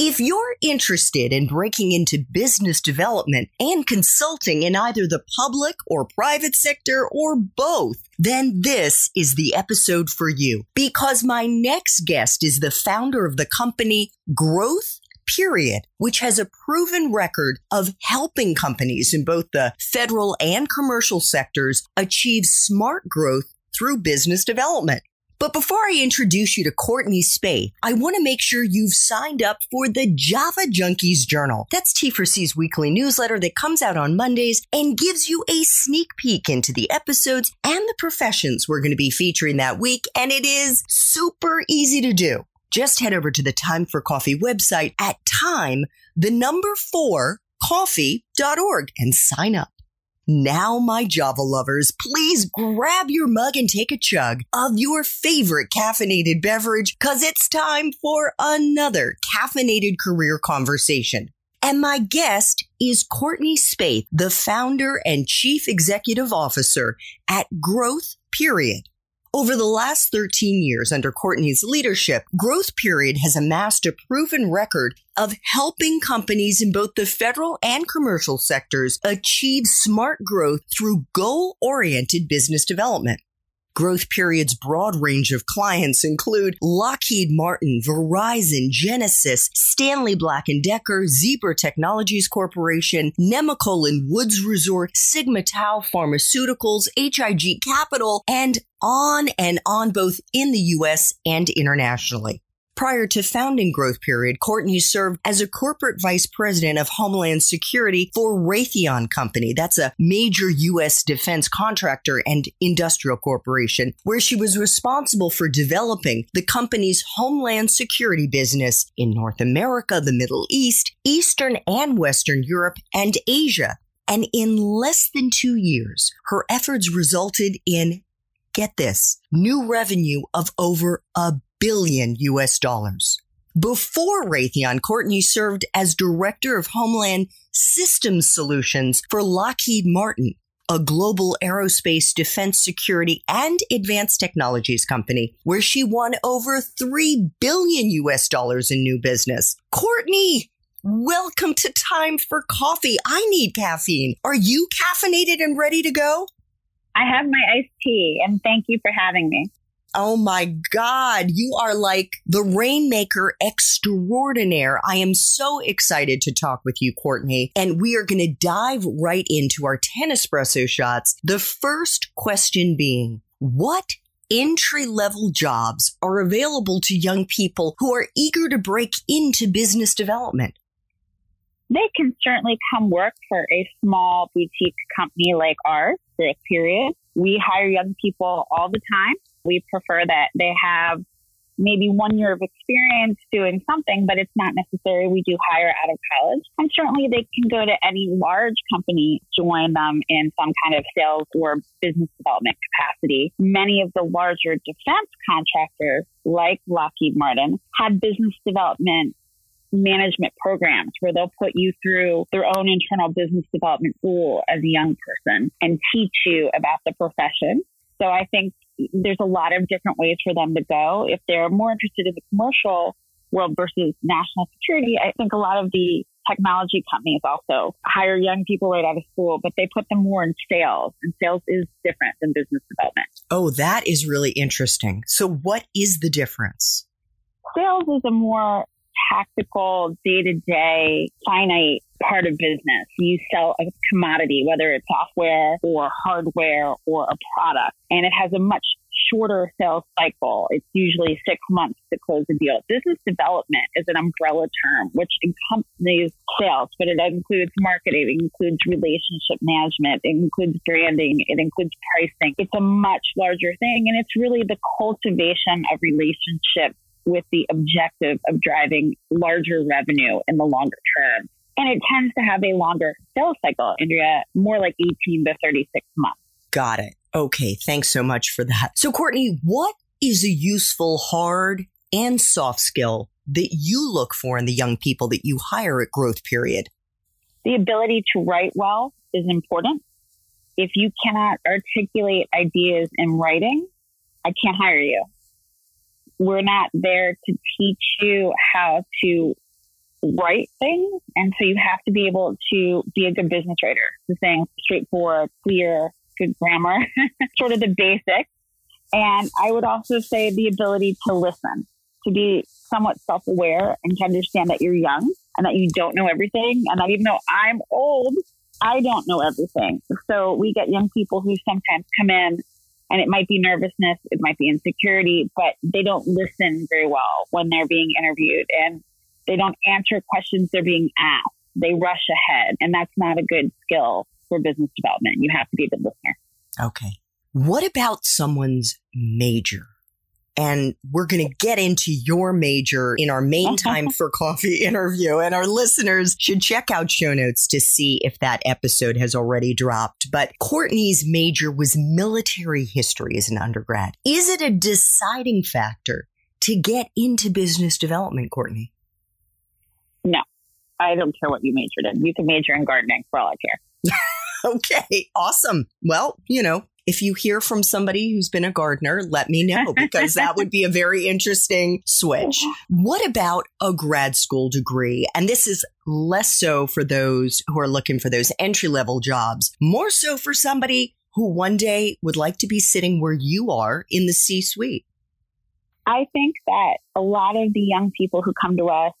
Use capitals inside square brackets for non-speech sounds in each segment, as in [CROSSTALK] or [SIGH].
If you're interested in breaking into business development and consulting in either the public or private sector or both, then this is the episode for you because my next guest is the founder of the company Growth Period, which has a proven record of helping companies in both the federal and commercial sectors achieve smart growth through business development. But before I introduce you to Courtney Spaeth, I want to make sure you've signed up for the Java Junkies Journal. That's T4C's weekly newsletter that comes out on Mondays and gives you a sneak peek into the episodes and the professions we're going to be featuring that week. And it is super easy to do. Just head over to the Time for Coffee website at time, the number four, coffee.org and sign up. Now, my Java lovers, please grab your mug and take a chug of your favorite caffeinated beverage because it's time for another caffeinated career conversation. And my guest is Courtney Spaeth, the founder and chief executive officer at Growth Period. Over the last 13 years under Courtney's leadership, Growth Period has amassed a proven record of helping companies in both the federal and commercial sectors achieve smart growth through goal oriented business development. Growth Period's broad range of clients include Lockheed Martin, Verizon, Genesis, Stanley Black & Decker, Zebra Technologies Corporation, Nemacolin Woodlands Resort, Sigma Tau Pharmaceuticals, HIG Capital, and on and on both in the US and internationally. Prior to founding Growth Period, Courtney served as a corporate vice president of Homeland Security for Raytheon Company. That's a major U.S. defense contractor and industrial corporation, where she was responsible for developing the company's Homeland Security business in North America, the Middle East, Eastern and Western Europe, and Asia. And in less than two years, her efforts resulted in get this, new revenue of over a billion US dollars. Before Raytheon, Courtney served as Director of Homeland Systems Solutions for Lockheed Martin, a global aerospace defense security and advanced technologies company, where she won over 3 billion US dollars in new business. Courtney, welcome to Time for Coffee. I need caffeine. Are you caffeinated and ready to go? I have my iced tea, and thank you for having me. Oh my God, you are like the rainmaker extraordinaire. I am so excited to talk with you, Courtney. And we are going to dive right into our 10 espresso shots. The first question being, what entry level jobs are available to young people who are eager to break into business development? They can certainly come work for a small boutique company like ours for a period. We hire young people all the time we prefer that they have maybe one year of experience doing something, but it's not necessary we do hire out of college. And certainly they can go to any large company, join them in some kind of sales or business development capacity. Many of the larger defense contractors, like Lockheed Martin, have business development management programs where they'll put you through their own internal business development school as a young person and teach you about the profession. So I think there's a lot of different ways for them to go. If they're more interested in the commercial world versus national security, I think a lot of the technology companies also hire young people right out of school, but they put them more in sales, and sales is different than business development. Oh, that is really interesting. So, what is the difference? Sales is a more tactical, day to day, finite part of business. You sell a commodity, whether it's software or hardware or a product, and it has a much shorter sales cycle. It's usually six months to close a deal. Business development is an umbrella term which encompasses sales, but it includes marketing, it includes relationship management, it includes branding, it includes pricing. It's a much larger thing, and it's really the cultivation of relationships with the objective of driving larger revenue in the longer term. And it tends to have a longer sales cycle, Andrea, more like 18 to 36 months. Got it. Okay. Thanks so much for that. So, Courtney, what is a useful hard and soft skill that you look for in the young people that you hire at Growth Period? The ability to write well is important. If you cannot articulate ideas in writing, I can't hire you. We're not there to teach you how to write things. And so you have to be able to be a good business writer. The saying straightforward, clear, good grammar, [LAUGHS] sort of the basics. And I would also say the ability to listen, to be somewhat self aware and to understand that you're young and that you don't know everything. And that even though I'm old, I don't know everything. So we get young people who sometimes come in and it might be nervousness, it might be insecurity, but they don't listen very well when they're being interviewed and they don't answer questions they're being asked. They rush ahead, and that's not a good skill for business development. You have to be a good listener. Okay. What about someone's major? And we're going to get into your major in our main [LAUGHS] time for coffee interview. And our listeners should check out show notes to see if that episode has already dropped. But Courtney's major was military history as an undergrad. Is it a deciding factor to get into business development, Courtney? No, I don't care what you majored in. You can major in gardening for all I care. [LAUGHS] okay, awesome. Well, you know, if you hear from somebody who's been a gardener, let me know [LAUGHS] because that would be a very interesting switch. What about a grad school degree? And this is less so for those who are looking for those entry level jobs, more so for somebody who one day would like to be sitting where you are in the C suite. I think that a lot of the young people who come to us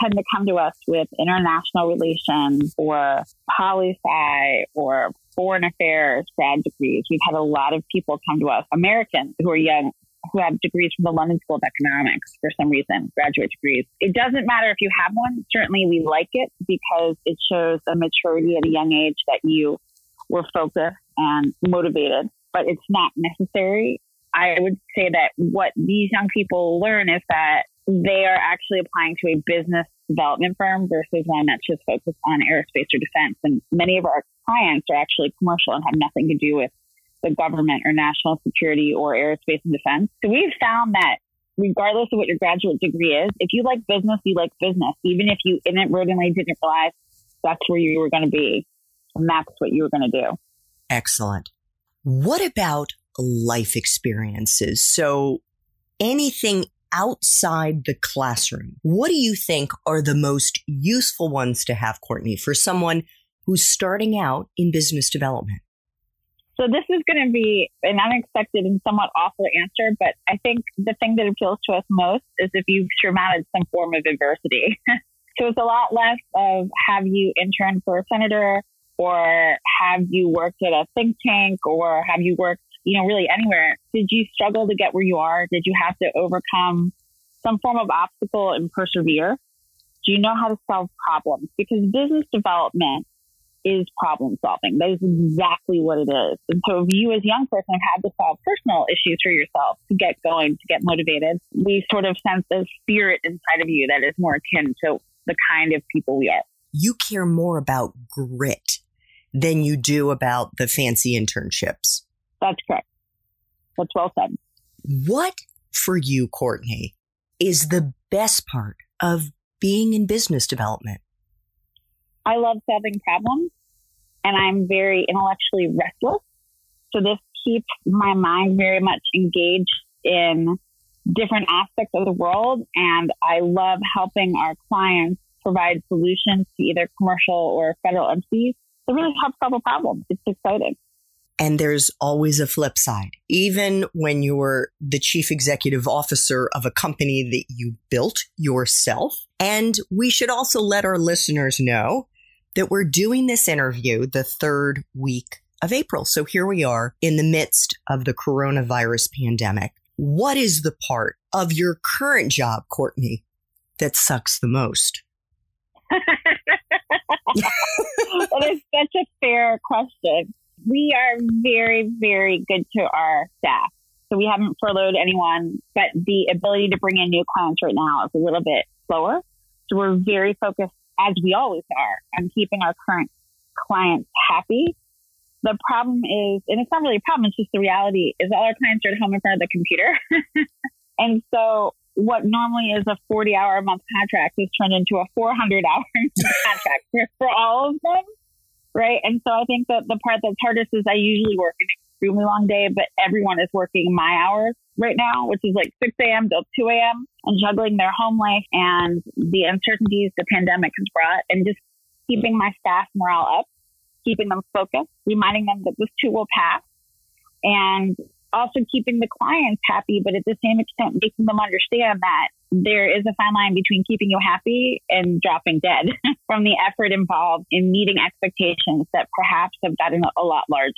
tend to come to us with international relations or poli sci or foreign affairs grad degrees. We've had a lot of people come to us, Americans who are young, who have degrees from the London School of Economics for some reason, graduate degrees. It doesn't matter if you have one. Certainly we like it because it shows a maturity at a young age that you were focused and motivated, but it's not necessary. I would say that what these young people learn is that they are actually applying to a business development firm versus one that's just focused on aerospace or defense. And many of our clients are actually commercial and have nothing to do with the government or national security or aerospace and defense. So we've found that regardless of what your graduate degree is, if you like business, you like business. Even if you inadvertently didn't realize that's where you were going to be and that's what you were going to do. Excellent. What about life experiences? So anything outside the classroom. What do you think are the most useful ones to have, Courtney, for someone who's starting out in business development? So this is going to be an unexpected and somewhat awful answer, but I think the thing that appeals to us most is if you've surmounted some form of adversity. [LAUGHS] so it's a lot less of have you interned for a senator or have you worked at a think tank or have you worked you know, really anywhere. Did you struggle to get where you are? Did you have to overcome some form of obstacle and persevere? Do you know how to solve problems? Because business development is problem solving. That is exactly what it is. And so if you as a young person have had to solve personal issues for yourself to get going, to get motivated, we sort of sense a spirit inside of you that is more akin to the kind of people we are. You care more about grit than you do about the fancy internships. That's correct. That's well said. What for you, Courtney, is the best part of being in business development? I love solving problems and I'm very intellectually restless. So this keeps my mind very much engaged in different aspects of the world. And I love helping our clients provide solutions to either commercial or federal entities to really help solve a problem. It's exciting. And there's always a flip side. Even when you're the chief executive officer of a company that you built yourself. And we should also let our listeners know that we're doing this interview the third week of April. So here we are in the midst of the coronavirus pandemic. What is the part of your current job, Courtney, that sucks the most? [LAUGHS] that is such a fair question. We are very, very good to our staff. So we haven't furloughed anyone, but the ability to bring in new clients right now is a little bit slower. So we're very focused, as we always are, on keeping our current clients happy. The problem is, and it's not really a problem, it's just the reality, is all our clients are at home in front of the computer. [LAUGHS] and so what normally is a 40 hour a month contract is turned into a 400 hour [LAUGHS] contract for, for all of them. Right. And so I think that the part that's hardest is I usually work an extremely long day, but everyone is working my hours right now, which is like 6 a.m. till 2 a.m. and juggling their home life and the uncertainties the pandemic has brought and just keeping my staff morale up, keeping them focused, reminding them that this too will pass and also keeping the clients happy, but at the same extent, making them understand that there is a fine line between keeping you happy and dropping dead [LAUGHS] from the effort involved in meeting expectations that perhaps have gotten a lot larger.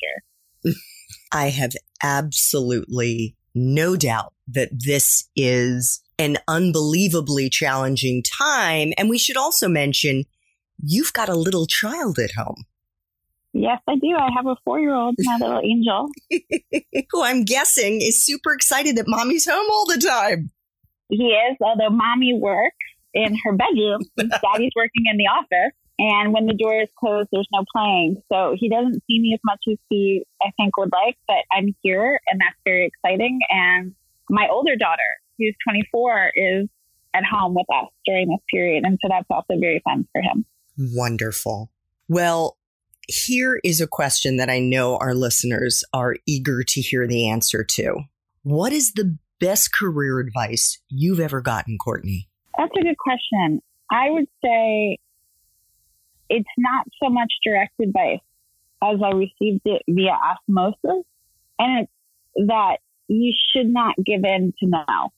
[LAUGHS] I have absolutely no doubt that this is an unbelievably challenging time. And we should also mention you've got a little child at home. Yes, I do. I have a four year old, my little [LAUGHS] angel. Who I'm guessing is super excited that mommy's home all the time. He is, although mommy works in her bedroom, [LAUGHS] daddy's working in the office. And when the door is closed, there's no playing. So he doesn't see me as much as he, I think, would like, but I'm here and that's very exciting. And my older daughter, who's 24, is at home with us during this period. And so that's also very fun for him. Wonderful. Well, here is a question that I know our listeners are eager to hear the answer to. What is the best career advice you've ever gotten, Courtney? That's a good question. I would say it's not so much direct advice as I received it via osmosis. And it's that you should not give in to now.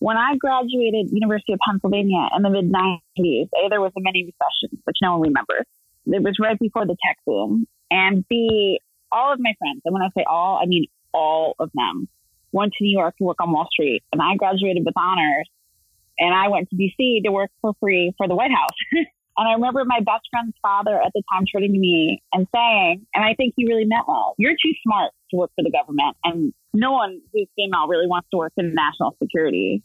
When I graduated University of Pennsylvania in the mid 90s, A, there was a mini recession, which no one remembers it was right before the tech boom. And B, all of my friends, and when I say all, I mean all of them, went to New York to work on Wall Street. And I graduated with honors. And I went to DC to work for free for the White House. [LAUGHS] and I remember my best friend's father at the time turning to me and saying, and I think he really meant well, you're too smart to work for the government. And no one who's female really wants to work in national security.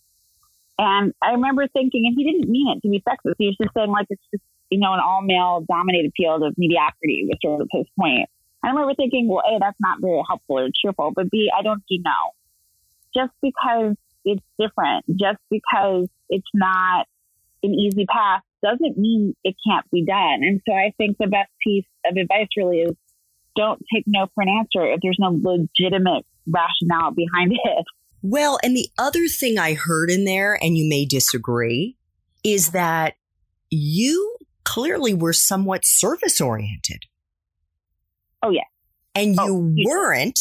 And I remember thinking, and he didn't mean it to be sexist. He was just saying, like, it's just you know, an all male dominated field of mediocrity which was sort of his point. I remember thinking, well, A, that's not very helpful or cheerful, but B, I don't do know. Just because it's different, just because it's not an easy path doesn't mean it can't be done. And so I think the best piece of advice really is don't take no for an answer if there's no legitimate rationale behind [LAUGHS] it. Well, and the other thing I heard in there, and you may disagree, is that you clearly were somewhat service oriented. Oh, yeah. And oh, you yeah. weren't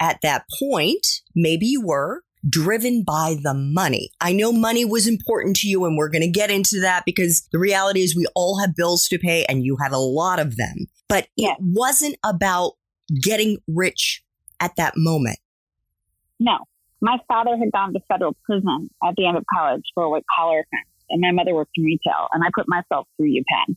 at that point, maybe you were driven by the money. I know money was important to you, and we're going to get into that because the reality is we all have bills to pay, and you had a lot of them. But yeah. it wasn't about getting rich at that moment. No. My father had gone to federal prison at the end of college for a white collar offense and my mother worked in retail, and I put myself through UPenn.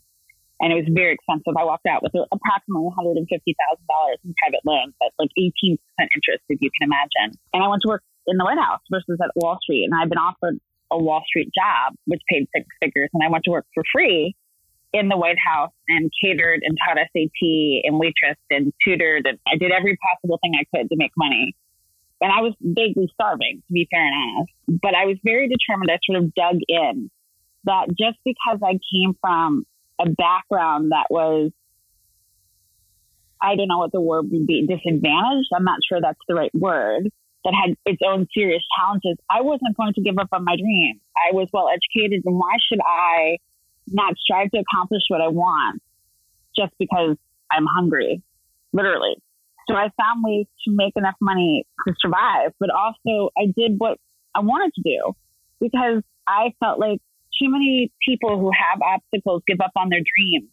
And it was very expensive. I walked out with approximately $150,000 in private loans at like 18% interest, if you can imagine. And I went to work in the White House versus at Wall Street. And I'd been offered a Wall Street job, which paid six figures. And I went to work for free in the White House and catered and taught SAT and waitress and tutored. And I did every possible thing I could to make money. And I was vaguely starving, to be fair and honest. But I was very determined. I sort of dug in that just because I came from a background that was, I don't know what the word would be, disadvantaged. I'm not sure that's the right word. That had its own serious challenges. I wasn't going to give up on my dreams. I was well educated, and why should I not strive to accomplish what I want just because I'm hungry? Literally. So I found ways to make enough money to survive, but also I did what I wanted to do because I felt like too many people who have obstacles give up on their dreams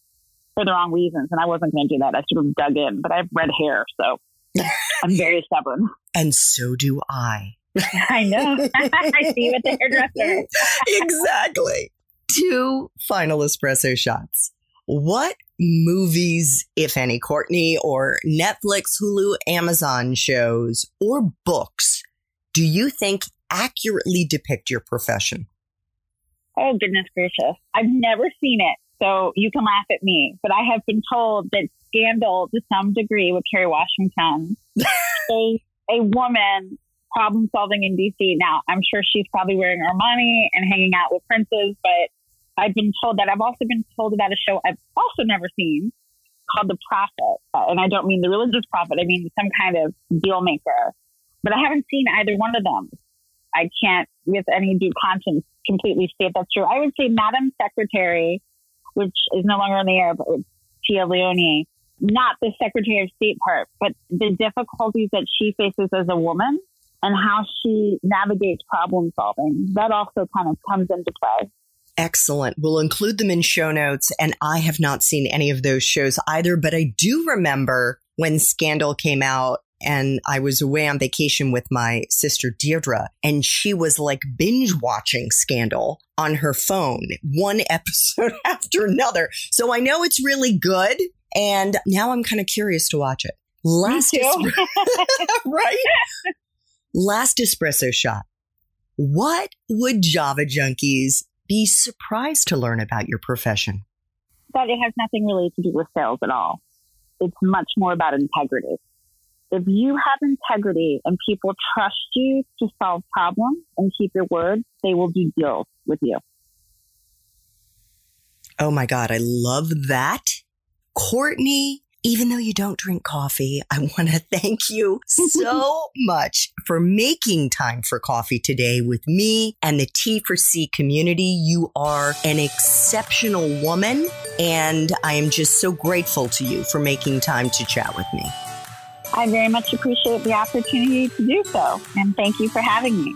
for the wrong reasons. And I wasn't going to do that. I sort of dug in, but I have red hair. So [LAUGHS] I'm very stubborn. And so do I. [LAUGHS] I know. [LAUGHS] I see you at the hairdresser. exactly. Two final espresso shots. What movies, if any, Courtney, or Netflix, Hulu, Amazon shows, or books do you think accurately depict your profession? Oh, goodness gracious. I've never seen it, so you can laugh at me, but I have been told that Scandal, to some degree, with Kerry Washington, [LAUGHS] a, a woman problem solving in DC. Now, I'm sure she's probably wearing Armani and hanging out with princes, but I've been told that. I've also been told about a show I've also never seen called The Profit. Uh, and I don't mean the religious prophet, I mean some kind of deal maker. But I haven't seen either one of them. I can't, with any due conscience, completely state that's true. I would say Madam Secretary, which is no longer on the air, but Téa Leoni, not the Secretary of State part, but the difficulties that she faces as a woman and how she navigates problem solving. That also kind of comes into play. Excellent. We'll include them in show notes. And I have not seen any of those shows either, but I do remember when Scandal came out and I was away on vacation with my sister Deirdre, and she was like binge watching Scandal on her phone, one [LAUGHS] episode after another. So I know it's really good. And now I'm kind of curious to watch it. Last, [LAUGHS] [LAUGHS] right? Last espresso shot. What would Java junkies be surprised to learn about your profession? That it has nothing really to do with sales at all. It's much more about integrity. If you have integrity and people trust you to solve problems and keep your word, they will do deals with you. Oh my God, I love that. Courtney even though you don't drink coffee, I [LAUGHS] want to thank you so [LAUGHS] much for making time for coffee today with me and the T for C community. You are an exceptional woman, and I am just so grateful to you for making time to chat with me. I very much appreciate the opportunity to do so, and thank you for having me.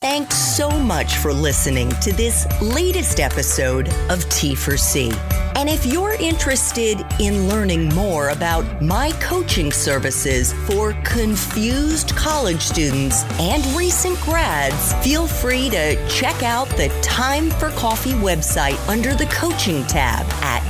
Thanks so much for listening to this latest episode of T for C. And if you're interested in learning more about my coaching services for confused college students and recent grads, feel free to check out the Time for Coffee website under the coaching tab at